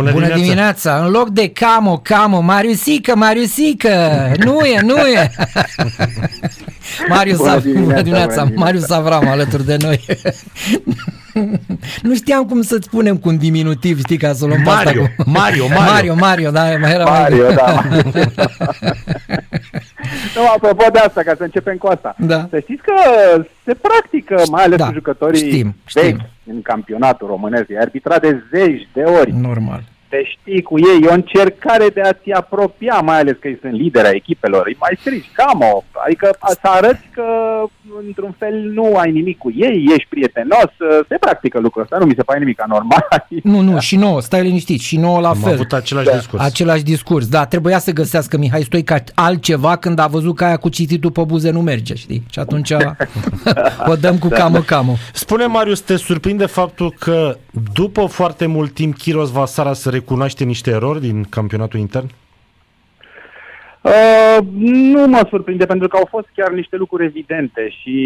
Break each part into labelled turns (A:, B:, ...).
A: Bună, Bună dimineața. dimineața! În loc de camo, camo, Mariusică, Mariusică! Nu e, nu e! Marius, Bună dimineața, Bună dimineața. Marius Avram alături de noi. nu știam cum să-ți spunem cu un diminutiv, știi, ca să luăm
B: Mario,
A: cu...
B: Mario, Mario,
A: Mario, Mario, da, mai era
C: Mario, mai... da. nu, apropo de asta, ca să începem cu asta.
A: Da.
C: Să știți că se practică, mai ales
A: da,
C: cu jucătorii
A: știm,
C: vechi
A: știm.
C: În campionatul românesc. E arbitrat de zeci de ori.
A: Normal
C: te știi cu ei, e o încercare de a-ți apropia, mai ales că ei sunt lideri a echipelor, îi mai strici, cam o, adică să arăți că într-un fel nu ai nimic cu ei, ești prietenos, se practică lucrul ăsta, nu mi se pare nimic anormal.
A: Nu, nu, și nouă, stai liniștit, și nouă la
B: Am
A: fel.
B: avut același da. discurs.
A: Același discurs, da, trebuia să găsească Mihai Stoica altceva când a văzut că aia cu cititul pe buze nu merge, știi? Și atunci o dăm cu camă-camă.
B: Spune, Marius, te surprinde faptul că după foarte mult timp Chiros Vasara să recunoaște niște erori din campionatul intern?
C: Uh, nu mă surprinde pentru că au fost chiar niște lucruri evidente și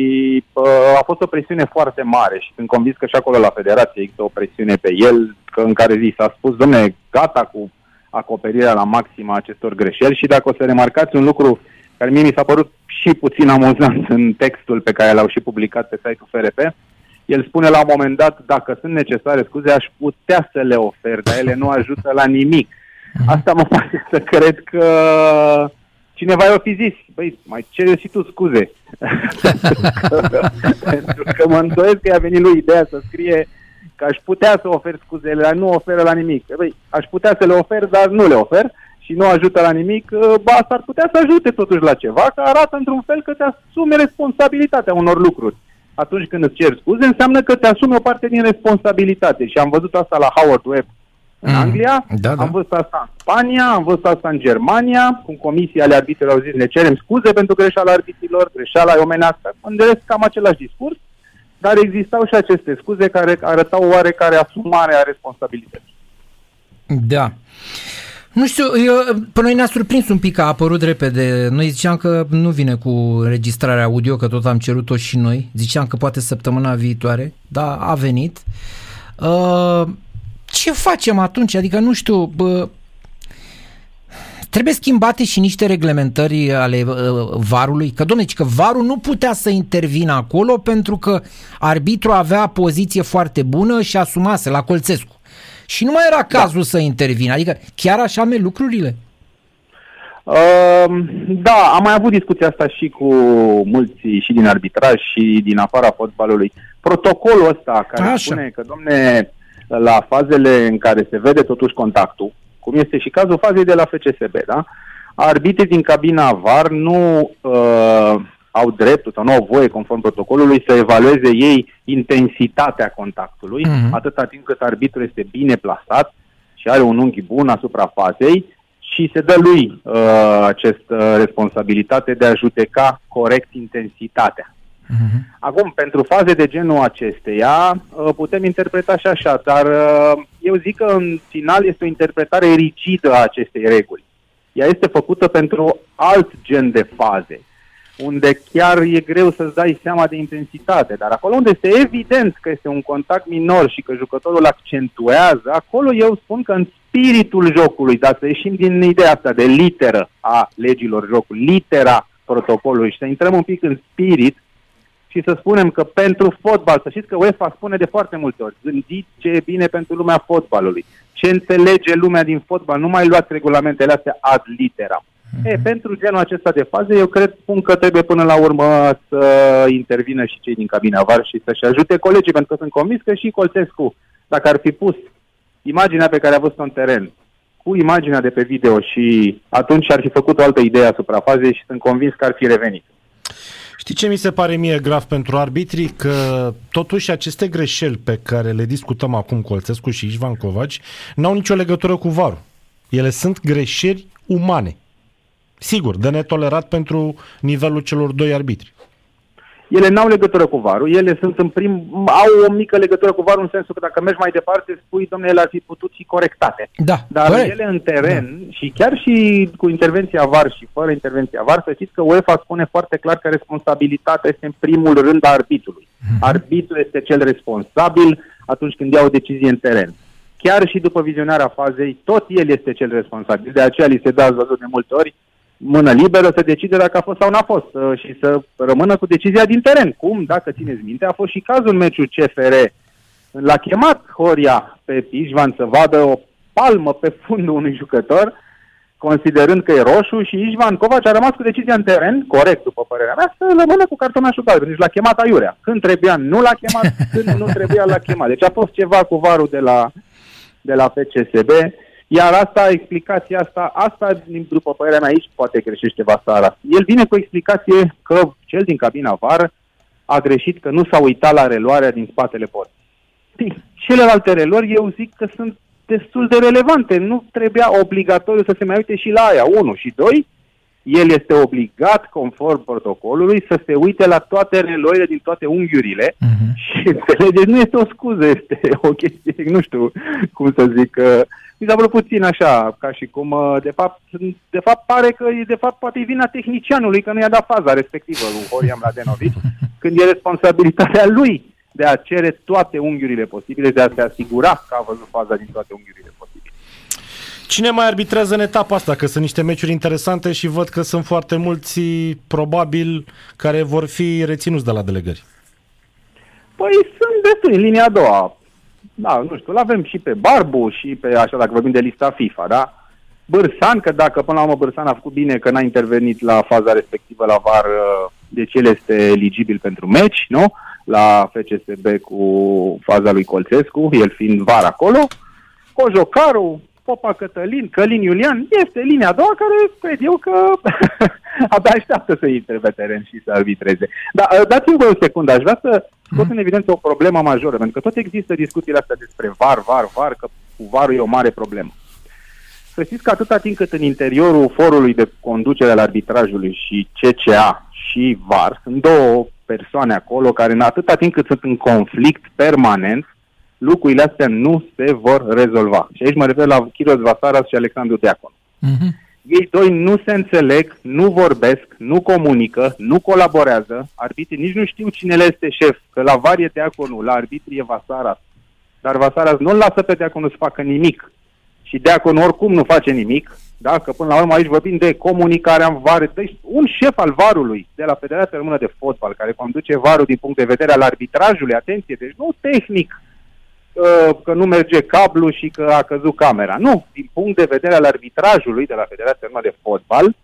C: uh, a fost o presiune foarte mare și sunt convins că și acolo la federație există o presiune pe el că în care zi s-a spus, domne, gata cu acoperirea la maximă a acestor greșeli și dacă o să remarcați un lucru care mie mi s-a părut și puțin amuzant în textul pe care l-au și publicat pe site-ul FRP, el spune la un moment dat, dacă sunt necesare scuze, aș putea să le ofer, dar ele nu ajută la nimic. Mhm. Asta mă face să cred că cineva i-a fi zis, băi, mai cere și tu scuze. Pentru că mă îndoiesc că i-a venit lui ideea să scrie că aș putea să ofer scuzele, dar nu oferă la nimic. Băi, aș putea să le ofer, dar nu le ofer și nu ajută la nimic, ba, s-ar putea să ajute totuși la ceva, că arată într-un fel că te asumi responsabilitatea unor lucruri atunci când îți ceri scuze, înseamnă că te asumi o parte din responsabilitate. Și am văzut asta la Howard Webb în mm. Anglia,
A: da, da.
C: am văzut asta în Spania, am văzut asta în Germania, cum comisia ale arbitrilor au zis ne cerem scuze pentru greșeala arbitrilor, greșeala e omenească. În rest, cam același discurs, dar existau și aceste scuze care arătau oarecare asumare a responsabilității.
A: Da. Nu știu, eu, pe noi ne-a surprins un pic că a apărut repede. Noi ziceam că nu vine cu înregistrarea audio, că tot am cerut-o și noi. Ziceam că poate săptămâna viitoare, dar a venit. Uh, ce facem atunci? Adică, nu știu, bă, trebuie schimbate și niște reglementări ale uh, varului, că domne, că varul nu putea să intervină acolo pentru că arbitru avea poziție foarte bună și asumase la Colțescu. Și nu mai era da. cazul da. să intervină. Adică chiar așa merg lucrurile?
C: Uh, da, am mai avut discuția asta și cu mulți și din arbitraj și din afara fotbalului. Protocolul ăsta care Așa. spune că, domne, la fazele în care se vede totuși contactul, cum este și cazul fazei de la FCSB, da? Arbitrii din cabina VAR nu uh, au dreptul sau nu au voie, conform protocolului, să evalueze ei intensitatea contactului, uh-huh. atâta timp cât arbitru este bine plasat și are un unghi bun asupra fazei și se dă lui uh, această uh, responsabilitate de a judeca corect intensitatea. Uh-huh. Acum, pentru faze de genul acesteia, uh, putem interpreta și așa, dar uh, eu zic că în final este o interpretare rigidă a acestei reguli. Ea este făcută pentru alt gen de faze unde chiar e greu să-ți dai seama de intensitate, dar acolo unde este evident că este un contact minor și că jucătorul accentuează, acolo eu spun că în spiritul jocului, dar să ieșim din ideea asta de literă a legilor jocului, litera protocolului și să intrăm un pic în spirit și să spunem că pentru fotbal, să știți că UEFA spune de foarte multe ori, gândiți ce e bine pentru lumea fotbalului, ce înțelege lumea din fotbal, nu mai luați regulamentele astea ad litera. Mm-hmm. E, pentru genul acesta de faze, eu cred spun că trebuie până la urmă să intervină și cei din cabina VAR și să-și ajute colegii, pentru că sunt convins că și Colțescu, dacă ar fi pus imaginea pe care a văzut-o în teren, cu imaginea de pe video și atunci ar fi făcut o altă idee asupra fazei și sunt convins că ar fi revenit.
B: Știi ce mi se pare mie grav pentru arbitrii? Că totuși aceste greșeli pe care le discutăm acum Colțescu și Ișvan Covaci n-au nicio legătură cu varul. Ele sunt greșeli umane. Sigur, de netolerat pentru nivelul celor doi arbitri.
C: Ele n-au legătură cu varul, ele sunt în prim, au o mică legătură cu varul în sensul că dacă mergi mai departe spui, domnule, ele ar fi putut fi corectate.
A: Da,
C: Dar corect. ele în teren da. și chiar și cu intervenția VAR și fără intervenția VAR, să știți că UEFA spune foarte clar că responsabilitatea este în primul rând a arbitrului. Mm-hmm. Arbitrul este cel responsabil atunci când ia o decizie în teren chiar și după vizionarea fazei, tot el este cel responsabil. De aceea li se dă, ați văzut de multe ori, mână liberă să decide dacă a fost sau n-a fost uh, și să rămână cu decizia din teren. Cum, dacă țineți minte, a fost și cazul în meciul CFR. L-a chemat Horia pe Pișvan să vadă o palmă pe fundul unui jucător, considerând că e roșu și Ișvan Covaci a rămas cu decizia în teren, corect după părerea mea, să rămână cu cartonașul galben. Deci l-a chemat aiurea. Când trebuia, nu l-a chemat, când nu trebuia, l-a chemat. Deci a fost ceva cu varul de la, de la PCSB iar asta, explicația asta, asta, după părerea mea aici, poate greșește Vasara. El vine cu o explicație că cel din cabina VAR a greșit că nu s-a uitat la reluarea din spatele porții. Celelalte reluări, eu zic că sunt destul de relevante. Nu trebuia obligatoriu să se mai uite și la aia, unu și doi, el este obligat, conform protocolului, să se uite la toate reloile din toate unghiurile uh-huh. și înțelegeți, nu este o scuză, este o chestie, nu știu cum să zic, uh, mi s-a vrut puțin așa, ca și cum, uh, de fapt, de fapt pare că, de fapt, poate e vina tehnicianului că nu i-a dat faza respectivă lui Horiam Ladenovic, când e responsabilitatea lui de a cere toate unghiurile posibile, de a se asigura că a văzut faza din toate unghiurile posibile.
B: Cine mai arbitrează în etapa asta? Că sunt niște meciuri interesante și văd că sunt foarte mulți, probabil, care vor fi reținuți de la delegări.
C: Păi sunt destui în linia a doua da, nu știu, îl avem și pe Barbu și pe, așa, dacă vorbim de lista FIFA, da? Bârsan, că dacă până la urmă Bârsan a făcut bine că n-a intervenit la faza respectivă la VAR, uh, deci el este eligibil pentru meci, nu? La FCSB cu faza lui Colțescu, el fiind VAR acolo. Cojocaru, Popa Cătălin, Călin Iulian, este linia a doua care cred eu că abia așteaptă să intre pe teren și să arbitreze. Dar uh, dați-mi voi o secundă, aș vrea să scot în evidență o problemă majoră, pentru că tot există discuțiile astea despre VAR, VAR, VAR, că cu var e o mare problemă. Să știți că atâta timp cât în interiorul forului de conducere al arbitrajului și CCA și VAR sunt două persoane acolo care în atâta timp cât sunt în conflict permanent, lucrurile astea nu se vor rezolva. Și aici mă refer la Chiros Vasaras și Alexandru Deacon. Uh-huh. Ei doi nu se înțeleg, nu vorbesc, nu comunică, nu colaborează. Arbitrii nici nu știu cine le este șef, că la varie Deaconul, la arbitrie Vasaras. Dar Vasaras nu-l lasă pe Deaconul să facă nimic. Și Deaconul oricum nu face nimic. Da? Că până la urmă aici vorbim de comunicarea în var. Deci un șef al varului de la Federația Română de Fotbal, care conduce varul din punct de vedere al arbitrajului, atenție, deci nu tehnic, că nu merge cablu și că a căzut camera. Nu, din punct de vedere al arbitrajului de la Federația Română de Fotbal,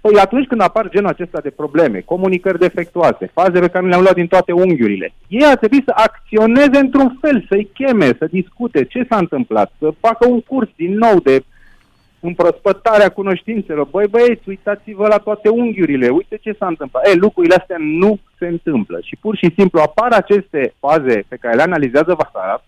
C: păi atunci când apar genul acesta de probleme, comunicări defectuoase, faze pe care le-am luat din toate unghiurile, ei ar trebui să acționeze într-un fel, să-i cheme, să discute ce s-a întâmplat, să facă un curs din nou de împrospătarea cunoștințelor. Băi băieți, uitați-vă la toate unghiurile, uite ce s-a întâmplat. E, lucrurile astea nu se întâmplă și pur și simplu apar aceste faze pe care le analizează Vasara,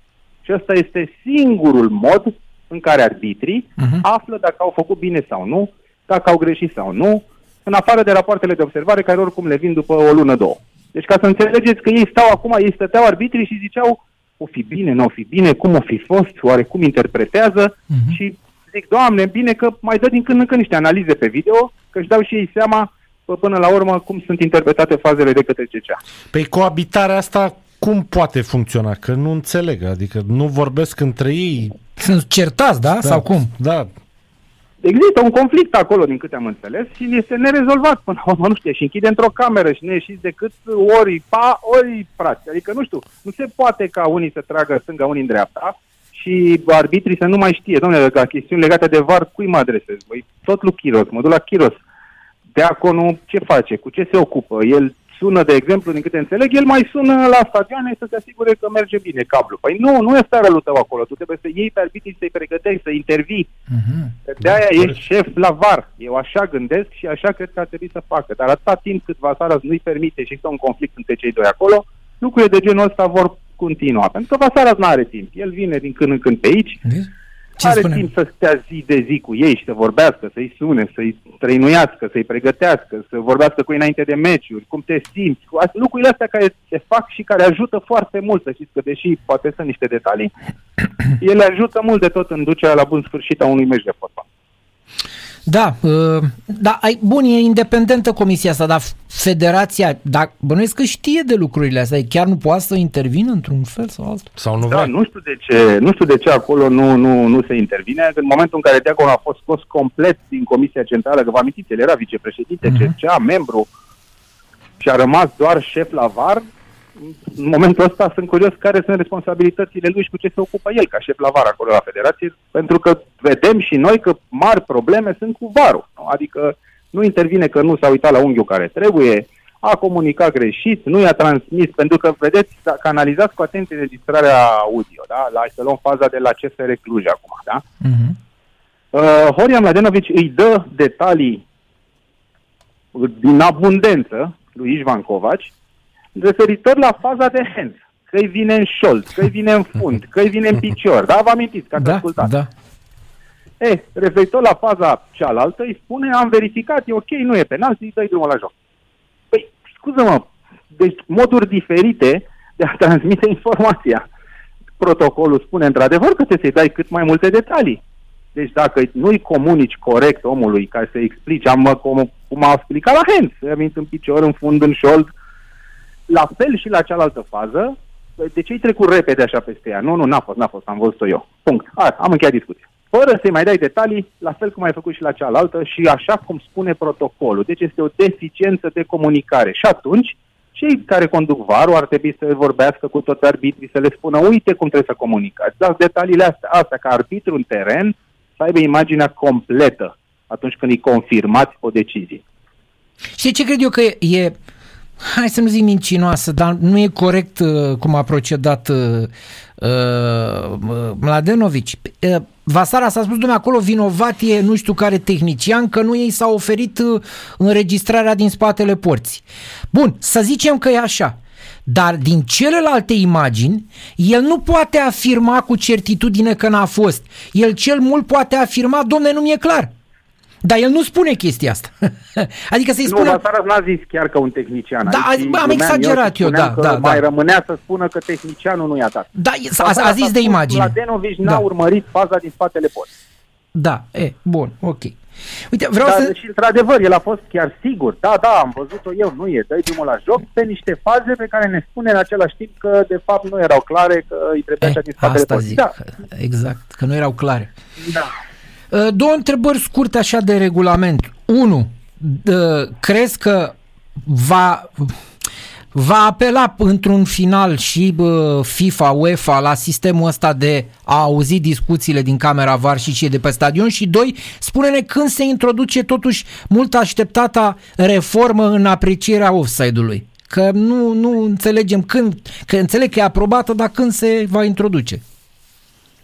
C: și ăsta este singurul mod în care arbitrii uh-huh. află dacă au făcut bine sau nu, dacă au greșit sau nu, în afară de rapoartele de observare care oricum le vin după o lună, două. Deci ca să înțelegeți că ei stau acum, ei stăteau arbitrii și ziceau o fi bine, nu o fi bine, cum o fi fost, oare cum interpretează uh-huh. și zic, Doamne, bine că mai dă din când în când niște analize pe video, că își dau și ei seama până la urmă cum sunt interpretate fazele de către CCA.
B: Păi coabitarea asta cum poate funcționa? Că nu înțeleg, adică nu vorbesc între ei.
A: Sunt certați, da? da Sau cum?
B: Da.
C: Există un conflict acolo, din câte am înțeles, și este nerezolvat până la urmă, nu știu, și închide într-o cameră și nu ieșiți decât ori pa, ori frați. Adică, nu știu, nu se poate ca unii să tragă stânga, unii în dreapta și arbitrii să nu mai știe. Domnule, ca chestiuni legate de VAR, cui mă adresez? Băi, tot lui Chiros, mă duc la Chiros. Deaconul ce face? Cu ce se ocupă? El sună, de exemplu, din câte înțeleg, el mai sună la stadioane să se asigure că merge bine cablu. Păi nu, nu este rolul tău acolo. Tu trebuie să iei pe arbitrii, să-i pregătești, să intervii. Uh-huh. De-aia da, ești șef la VAR. Eu așa gândesc și așa cred că ar trebui să facă. Dar atâta timp cât Vasaras nu-i permite și există un conflict între cei doi acolo, lucrurile de genul ăsta vor continua. Pentru că Vasaras nu are timp. El vine din când în când pe aici, uh-huh ce are spunem? timp să stea zi de zi cu ei și să vorbească, să-i sune, să-i trăinuiască, să-i pregătească, să vorbească cu ei înainte de meciuri, cum te simți, cu lucrurile astea care se fac și care ajută foarte mult, să știți că deși poate sunt niște detalii, ele ajută mult de tot în ducerea la bun sfârșit a unui meci de fotbal.
A: Da, uh, da, ai, bun, e independentă comisia asta, dar federația, dar bănuiesc că știe de lucrurile astea, chiar nu poate să intervină într-un fel sau altul.
B: Sau nu
C: da,
B: vrea.
C: nu știu de ce, nu știu de ce acolo nu, nu, nu se intervine. În momentul în care Deacon a fost scos complet din Comisia Centrală, că vă amintiți, el era vicepreședinte, uh-huh. CCA, membru, și a rămas doar șef la VAR, în momentul ăsta sunt curios care sunt responsabilitățile lui și cu ce se ocupă el ca șef la VAR acolo la federație, pentru că vedem și noi că mari probleme sunt cu VAR-ul. Adică nu intervine că nu s-a uitat la unghiul care trebuie, a comunicat greșit, nu i-a transmis, pentru că, vedeți, dacă analizați cu atenție registrarea audio, da? La, să luăm faza de la CSR Cluj acum, da? Uh-huh. Uh, Horia Mladenovici îi dă detalii din abundență lui Ișvan Covaci, referitor la faza de hands. Că îi vine în șold, că îi vine în fund, că îi vine în picior. Da, vă amintiți că ați
A: da,
C: ascultat.
A: Da.
C: E, referitor la faza cealaltă, îi spune, am verificat, e ok, nu e penal, îi dai drumul la joc. Păi, scuză-mă, deci moduri diferite de a transmite informația. Protocolul spune într-adevăr că trebuie să-i dai cât mai multe detalii. Deci dacă nu-i comunici corect omului ca să explici, am, cum, cum a explicat la hands, am în picior, în fund, în șold, la fel și la cealaltă fază, de ce ai trecut repede așa peste ea? Nu, nu, n-a fost, n-a fost, am văzut-o eu. Punct. A, am încheiat discuția. Fără să-i mai dai detalii, la fel cum ai făcut și la cealaltă și așa cum spune protocolul. Deci este o deficiență de comunicare. Și atunci, cei care conduc varul ar trebui să vorbească cu toți arbitrii, să le spună, uite cum trebuie să comunicați. Dați detaliile astea, astea ca arbitru în teren să aibă imaginea completă atunci când îi confirmați o decizie.
A: Și ce cred eu că e, hai să nu zic mincinoasă, dar nu e corect uh, cum a procedat uh, uh, Mladenovici. Uh, Vasara s-a spus, dumne, acolo vinovat e nu știu care tehnician, că nu ei s-a oferit uh, înregistrarea din spatele porții. Bun, să zicem că e așa. Dar din celelalte imagini, el nu poate afirma cu certitudine că n-a fost. El cel mult poate afirma, domne, nu mi-e clar. Dar el nu spune chestia asta. adică să-i spună...
C: Nu, Vasaras n-a zis chiar că un tehnician.
A: Da,
C: Aici
A: am exagerat eu, da,
C: că
A: da,
C: mai
A: da.
C: rămânea să spună că tehnicianul nu i-a dat.
A: Da, a, a zis de imagine.
C: Mladenovici
A: Da.
C: n-a urmărit faza din spatele porții.
A: Da, e, bun, ok. Uite, vreau
C: Dar
A: să...
C: și într-adevăr, el a fost chiar sigur. Da, da, am văzut-o eu, nu e, dă drumul la joc pe niște faze pe care ne spune în același timp că de fapt nu erau clare, că îi trebuia
A: E,
C: cea din spatele
A: asta
C: porții.
A: zic,
C: Da,
A: exact, că nu erau clare.
C: da.
A: Uh, Două întrebări scurte așa de regulament. Unu, uh, crezi că va, va apela într-un final și uh, FIFA, UEFA la sistemul ăsta de a auzi discuțiile din camera VAR și cei de pe stadion? Și doi, spune-ne când se introduce totuși mult așteptata reformă în aprecierea offside-ului. Că nu, nu înțelegem când, că înțeleg că e aprobată, dar când se va introduce?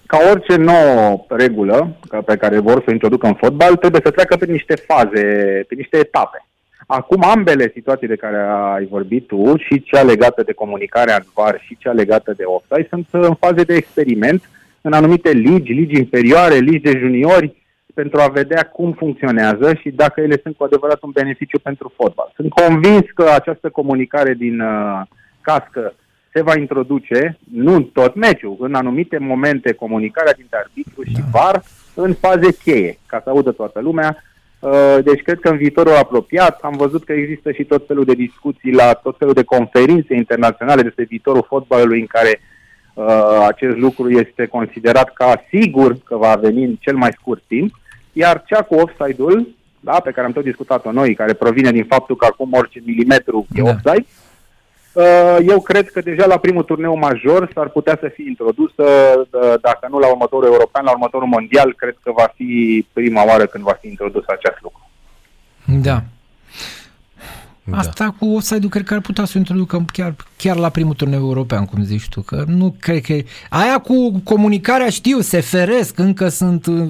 C: Ca orice nouă regulă ca- pe care vor să o introducă în fotbal, trebuie să treacă prin niște faze, prin niște etape. Acum ambele situații de care ai vorbit tu, și cea legată de comunicarea în VAR și cea legată de offside, sunt în faze de experiment în anumite ligi, ligi inferioare, ligi de juniori, pentru a vedea cum funcționează și dacă ele sunt cu adevărat un beneficiu pentru fotbal. Sunt convins că această comunicare din uh, cască se va introduce, nu în tot meciul, în anumite momente comunicarea dintre arbitru și VAR în faze cheie, ca să audă toată lumea. Uh, Deci cred că în viitorul apropiat am văzut că există și tot felul de discuții la tot felul de conferințe internaționale despre viitorul fotbalului în care uh, acest lucru este considerat ca sigur că va veni în cel mai scurt timp, iar cea cu offside-ul, da, pe care am tot discutat-o noi, care provine din faptul că acum orice milimetru e
A: Da.
C: offside, Uh, Eu cred că deja la primul turneu major s-ar putea să fie introdusă, uh, dacă nu la următorul european, la următorul mondial, cred că va fi prima oară când va fi introdus acest lucru.
A: Da.
B: Da.
A: Asta cu offside-ul cred că ar putea să o introducă chiar, chiar la primul turneu european, cum zici tu, că nu cred că... Aia cu comunicarea știu, se feresc, încă sunt... uh,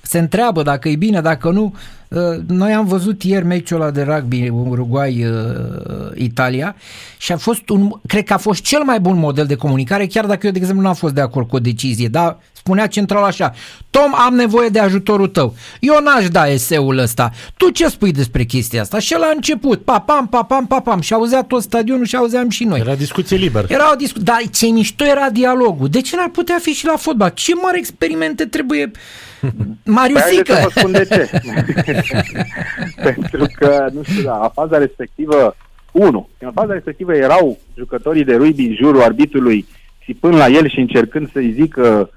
A: Se întreabă dacă e bine, dacă nu. Uh, Noi am văzut ieri meciul ăla de rugby Uruguay-Italia și a fost un, cred că a fost cel mai bun model de comunicare, chiar dacă eu, de exemplu, nu am fost de acord cu o decizie, dar spunea central așa, Tom, am nevoie de ajutorul tău. Eu n-aș da eseul ăsta. Tu ce spui despre chestia asta? Și la început, papam, papam, papam, și auzea tot stadionul și auzeam și noi.
B: Era discuție liberă.
A: Era o discuție, dar ce mișto era dialogul. De ce n-ar putea fi și la fotbal? Ce mari experimente trebuie Mariusică!
C: Păi, vă spun de ce. Pentru că, nu știu, la faza respectivă, unu, în faza respectivă erau jucătorii de rugby în jurul arbitrului, țipând la el și încercând să-i zică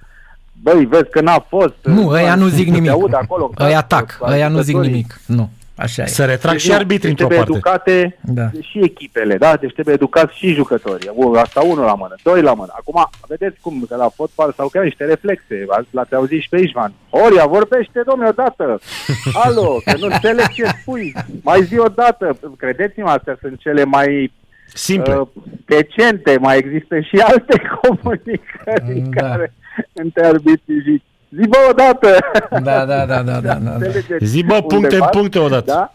C: băi, vezi că n-a fost.
A: Nu, ăia nu zic nimic. Acolo, ăia atac, ăia nu zic nimic. Nu. Așa e.
B: Să retrag deci, și arbitrii într-o
C: parte. educate da. și echipele, da? Deci trebuie educați și jucătorii. Asta unul la mână, doi la mână. Acum, vedeți cum, că la fotbal sau chiar niște reflexe. L-ați auzit și pe Ișvan. Horia, vorbește, domnule, odată. Alo, că nu înțeleg ce spui. Mai zi odată. Credeți-mă, astea sunt cele mai
B: Simple. Uh,
C: decente. Mai există și alte comunicări da. care între arbitrii și Zi bă odată!
A: Da, da, da, da, da. da.
B: Zi bă puncte, undeva, puncte odată. Da?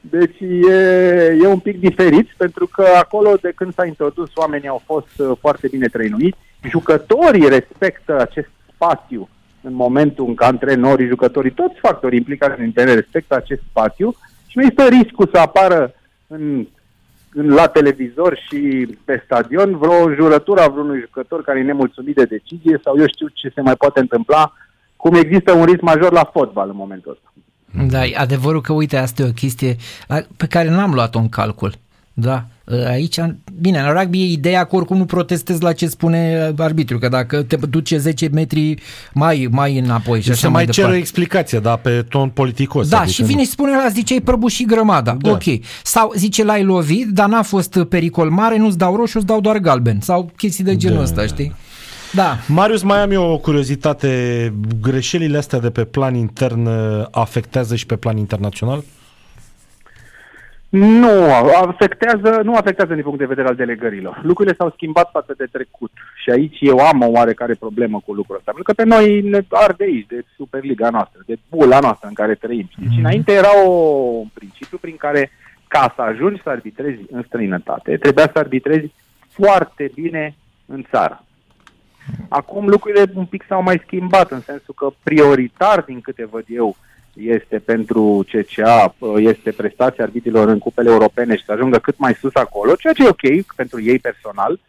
C: Deci e, e un pic diferit, pentru că acolo de când s-a introdus oamenii au fost uh, foarte bine trăinuiți. Jucătorii respectă acest spațiu în momentul în care antrenorii, jucătorii, toți factorii implicați în teren respectă acest spațiu și nu este riscul să apară în, în, la televizor și pe stadion vreo jurătură a vreunui jucător care e nemulțumit de decizie sau eu știu ce se mai poate întâmpla cum există un risc major la fotbal în momentul ăsta.
A: Da, adevărul că, uite, asta e o chestie pe care n-am luat-o în calcul. Da, aici, bine, în rugby e ideea că oricum nu protestezi la ce spune arbitru, că dacă te duce 10 metri mai, mai înapoi și
B: așa
A: mai,
B: mai cer o explicație, da, pe ton politicos.
A: Da, adică și vine și spune la zice, ai prăbușit grămada, da. ok. Sau zice, l-ai lovit, dar n-a fost pericol mare, nu-ți dau roșu, îți dau doar galben. Sau chestii de genul da. ăsta, știi? Da.
B: Marius, mai am eu o curiozitate. Greșelile astea de pe plan intern uh, afectează și pe plan internațional?
C: Nu, afectează, nu afectează din punct de vedere al delegărilor. Lucrurile s-au schimbat față de trecut și aici eu am o oarecare problemă cu lucrul ăsta. Pentru că pe noi ne arde aici de Superliga noastră, de bula noastră în care trăim. Mm-hmm. Și înainte era o, un principiu prin care ca să ajungi să arbitrezi în străinătate, trebuia să arbitrezi foarte bine în țară. Acum lucrurile un pic s-au mai schimbat, în sensul că prioritar, din câte văd eu, este pentru CCA, este prestația arbitrilor în cupele europene și să ajungă cât mai sus acolo, ceea ce e ok pentru ei personal,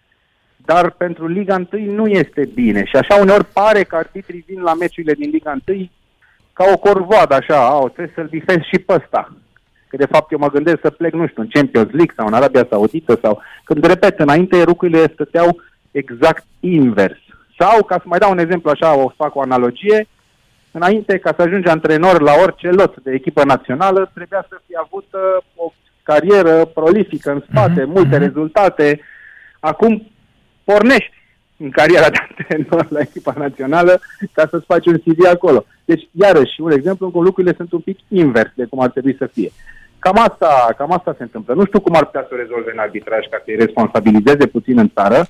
C: dar pentru Liga 1 nu este bine. Și așa uneori pare că arbitrii vin la meciurile din Liga 1 ca o corvoadă, așa, au, trebuie să-l bifez și pe ăsta. Că de fapt eu mă gândesc să plec, nu știu, în Champions League sau în Arabia Saudită sau... Când, repet, înainte lucrurile stăteau exact invers. Sau, ca să mai dau un exemplu așa, o fac o analogie, înainte ca să ajungi antrenor la orice lot de echipă națională, trebuia să fie avut uh, o carieră prolifică în spate, mm-hmm. multe mhm. rezultate. Acum pornești în cariera de antrenor la echipa națională ca să-ți faci un CV acolo. Deci, iarăși, un exemplu în cum lucrurile sunt un pic invers de cum ar trebui să fie. Cam asta, cam asta se întâmplă. Nu știu cum ar putea să o rezolve în arbitraj ca să-i responsabilizeze puțin în țară,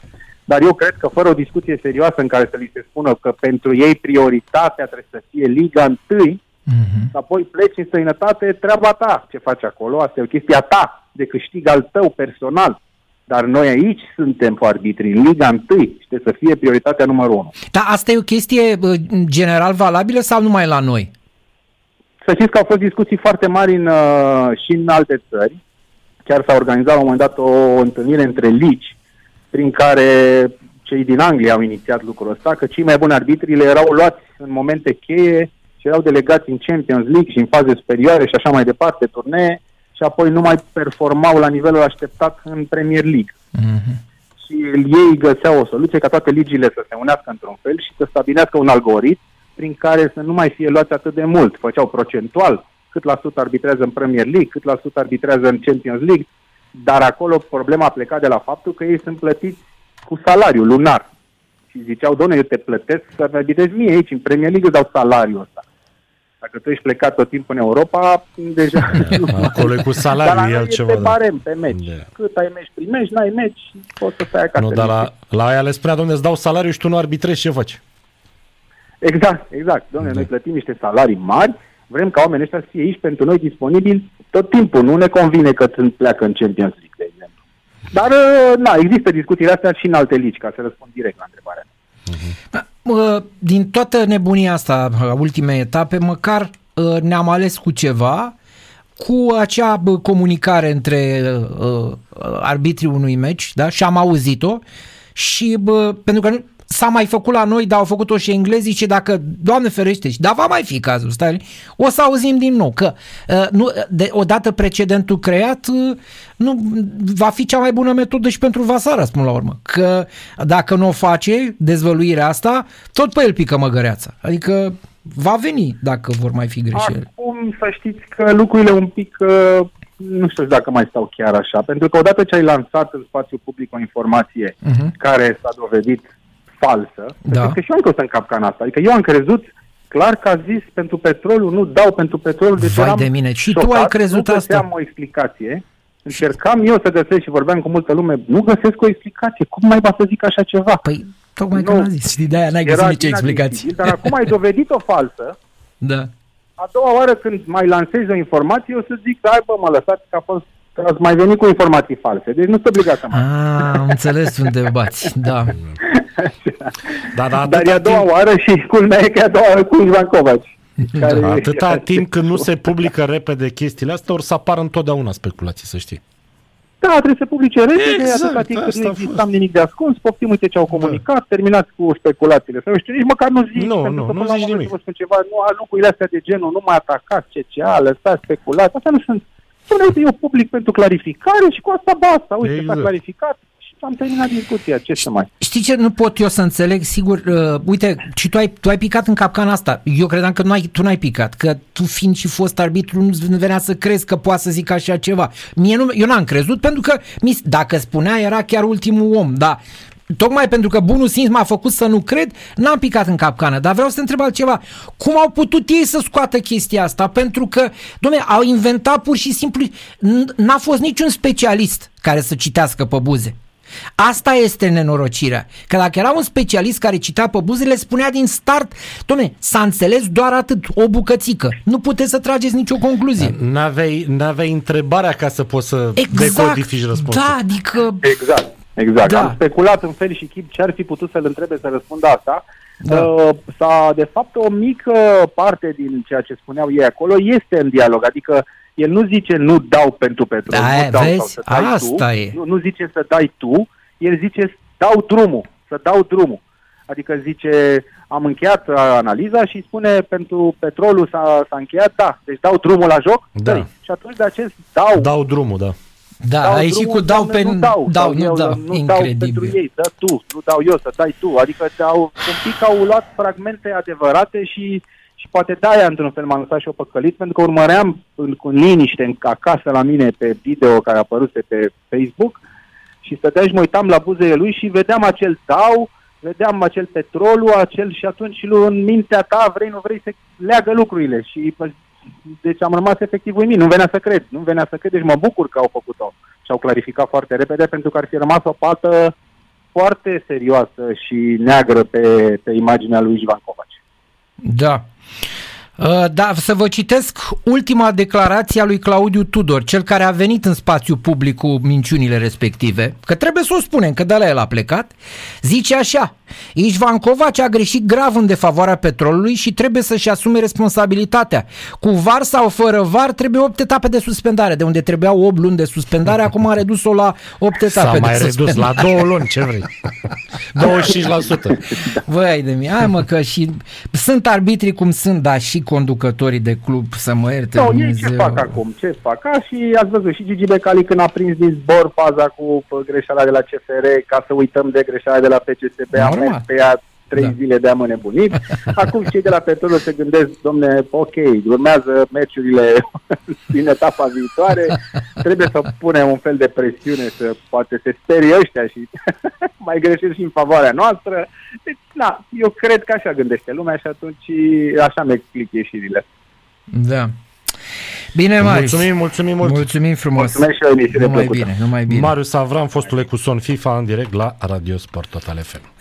C: dar eu cred că fără o discuție serioasă în care să li se spună că pentru ei prioritatea trebuie să fie Liga 1, mm-hmm. apoi pleci în străinătate, treaba ta ce faci acolo, asta e o chestie a ta, de câștig al tău personal. Dar noi aici suntem cu arbitrii, în Liga 1 și trebuie să fie prioritatea numărul 1.
A: Dar asta e o chestie general valabilă sau numai la noi?
C: Să știți că au fost discuții foarte mari în, uh, și în alte țări. Chiar s-a organizat la un moment dat o întâlnire între ligi prin care cei din Anglia au inițiat lucrul ăsta, că cei mai buni arbitri le erau luați în momente cheie și erau delegați în Champions League și în faze superioare și așa mai departe, turnee, și apoi nu mai performau la nivelul așteptat în Premier League. Mm-hmm. Și ei găseau o soluție ca toate ligile să se unească într-un fel și să stabilească un algoritm prin care să nu mai fie luați atât de mult. Făceau procentual cât la sută arbitrează în Premier League, cât la sută arbitrează în Champions League dar acolo problema a plecat de la faptul că ei sunt plătiți cu salariu lunar. Și ziceau, doamne, eu te plătesc să arbitezi mie aici, în Premier League, dau salariul ăsta. Dacă tu ești plecat tot timpul în Europa, deja...
B: Acolo e cu salariu,
C: e
B: altceva.
C: Dar barem pe meci. Yeah. Cât ai meci, primești, n-ai meci, poți să stai acasă.
B: Nu, dar la, la aia le spunea, domne, îți dau salariu și tu nu arbitrezi, ce faci?
C: Exact, exact. Domne, noi plătim niște salarii mari, vrem ca oamenii ăștia să fie aici pentru noi disponibili tot timpul. Nu ne convine că sunt pleacă în Champions League, de exemplu. Dar, uh, na, există discuțiile astea și în alte ligi, ca să răspund direct la întrebarea.
A: Uh-huh. Din toată nebunia asta, ultimei etape, măcar uh, ne-am ales cu ceva, cu acea comunicare între uh, arbitrii unui meci, da? și am auzit-o, și bă, pentru că s-a mai făcut la noi, dar au făcut-o și englezii și dacă, Doamne ferește, și da, va mai fi cazul, stai, o să auzim din nou că uh, nu, de, odată precedentul creat uh, nu, va fi cea mai bună metodă și pentru Vasara, spun la urmă. Că dacă nu o face, dezvăluirea asta, tot pe el pică măgăreața. Adică va veni dacă vor mai fi greșeli.
C: Acum să știți că lucrurile un pic uh, nu știu dacă mai stau chiar așa, pentru că odată ce ai lansat în spațiu public o informație uh-huh. care s-a dovedit falsă, da. că și eu am căutat în capcana asta, adică eu am crezut clar că a zis pentru petrolul, nu dau pentru petrolul, deci
A: Vai de mine, și tu ai crezut
C: nu
A: asta?
C: Nu o explicație, încercam eu să găsesc și vorbeam cu multă lume, nu găsesc o explicație, cum mai va să zic așa ceva?
A: Păi, tocmai nu, că n-a zis, știi, de-aia n-ai găsit nicio explicație.
C: Dar acum ai dovedit-o falsă,
A: da
C: a doua oară când mai lansezi o informație, eu să zic, hai bă, mă lăsați că a fost că ați mai venit cu informații false. Deci nu sunt obligat să mai...
A: Ah, am înțeles unde bați, da.
C: da, da Dar e a doua timp... oară și culmea e că e a doua oară cu Ivan Covaci.
B: Care da, atâta care... timp când nu se publică repede chestiile astea, or să apară întotdeauna speculații, să știi.
C: Da, trebuie să publice repede, exact, atâta timp cât nu existam nimic de ascuns, poftim, uite ce au comunicat, da. terminați cu speculațiile. Să nu știu, nici măcar nu zici,
B: nu, nu, nu zici nimic. Să vă
C: spun ceva, nu, lucrurile astea de genul, nu mai atacați CCA, lăsați speculați, astea nu sunt Spune, uite, eu public pentru clarificare și cu asta basta. Uite, exact. s-a clarificat și am terminat discuția. Ce să mai...
A: Știi ce nu pot eu să înțeleg? Sigur, uh, uite, și tu ai, tu ai picat în capcana asta. Eu credeam că nu ai, tu n-ai picat, că tu fiind și fost arbitru nu venea să crezi că poate să zic așa ceva. Mie nu, eu n-am crezut pentru că mi, dacă spunea era chiar ultimul om, dar Tocmai pentru că bunul simț m-a făcut să nu cred, n-am picat în capcană. Dar vreau să te întreb altceva. Cum au putut ei să scoată chestia asta? Pentru că, domne, au inventat pur și simplu... N-a fost niciun specialist care să citească pe buze. Asta este nenorocirea. Că dacă era un specialist care citea pe buze, le spunea din start, domne, s-a înțeles doar atât, o bucățică. Nu puteți să trageți nicio concluzie.
B: N-aveai, n-aveai întrebarea ca să poți să exact, decodifici răspunsul.
A: Da, adică...
C: Exact. Exact. Da. Am speculat în fel și chip ce ar fi putut să-l întrebe să răspundă asta. Da. Uh, s-a, de fapt, o mică parte din ceea ce spuneau ei acolo este în dialog. Adică el nu zice nu dau pentru petrol,
A: da,
C: nu dau
A: vezi? Sau să dai
C: Asta
A: tu. E.
C: Nu, nu zice să dai tu, el zice dau drumul, să dau drumul. Adică zice, am încheiat analiza și spune pentru petrolul s-a, s-a încheiat, da, deci dau drumul la joc.
B: Da. Dai.
C: Și atunci de acest dau.
B: Dau drumul, da.
A: Da,
C: dau
A: ai și cu dau pe...
C: Nu dau,
A: dau, nu
C: eu,
A: dau,
C: nu
A: incredibil.
C: dau pentru ei, dă tu, nu dau eu, să dai tu. Adică au, un pic au luat fragmente adevărate și, și poate de-aia într-un fel m-am lăsat și o păcălit, pentru că urmăream în, cu liniște în, acasă la mine pe video care a apărut pe Facebook și stăteam și mă uitam la buzele lui și vedeam acel dau, vedeam acel petrolul, acel și atunci în mintea ta vrei, nu vrei să leagă lucrurile. Și deci am rămas efectiv uimit, nu venea să cred, nu venea să cred, deci mă bucur că au făcut-o. Și au clarificat foarte repede pentru că ar fi rămas o pată foarte serioasă și neagră pe, pe imaginea lui Ivan Covaci.
A: Da. Uh, da, să vă citesc ultima declarație a lui Claudiu Tudor, cel care a venit în spațiu public cu minciunile respective, că trebuie să o spunem, că de la el a plecat, zice așa, Ișvan Covaci a greșit grav în defavoarea petrolului și trebuie să-și asume responsabilitatea. Cu var sau fără var trebuie 8 etape de suspendare, de unde trebuiau 8 luni de suspendare, acum a redus-o la 8 etape
B: S-a
A: de
B: mai
A: suspendare.
B: redus la 2 luni, ce vrei? 25%.
A: Băi de mine, hai mă că și sunt arbitrii cum sunt, dar și conducătorii de club, să mă ierte
C: no, ei ce fac acum? Ce fac? Ca și ați văzut și Gigi Becali când a prins din zbor faza cu greșeala de la CFR, ca să uităm de greșeala de la PCSB, a mers pe ea trei da. zile de am nebunit. Acum cei de la Petrolul se gândesc, domne, ok, urmează meciurile din etapa viitoare, trebuie să punem un fel de presiune, să poate se sperie ăștia și mai greșesc și în favoarea noastră. Deci, na, eu cred că așa gândește lumea și atunci așa mi explic ieșirile.
A: Da. Bine, Marius.
B: Mulțumim, mulțumim mult.
A: Mulțumim frumos.
C: Mulțumesc și o emisiune
A: numai
C: plăcută.
A: bine, numai bine.
B: Marius Avram, fostul Ecuson FIFA în direct la Radio Sport Total FM.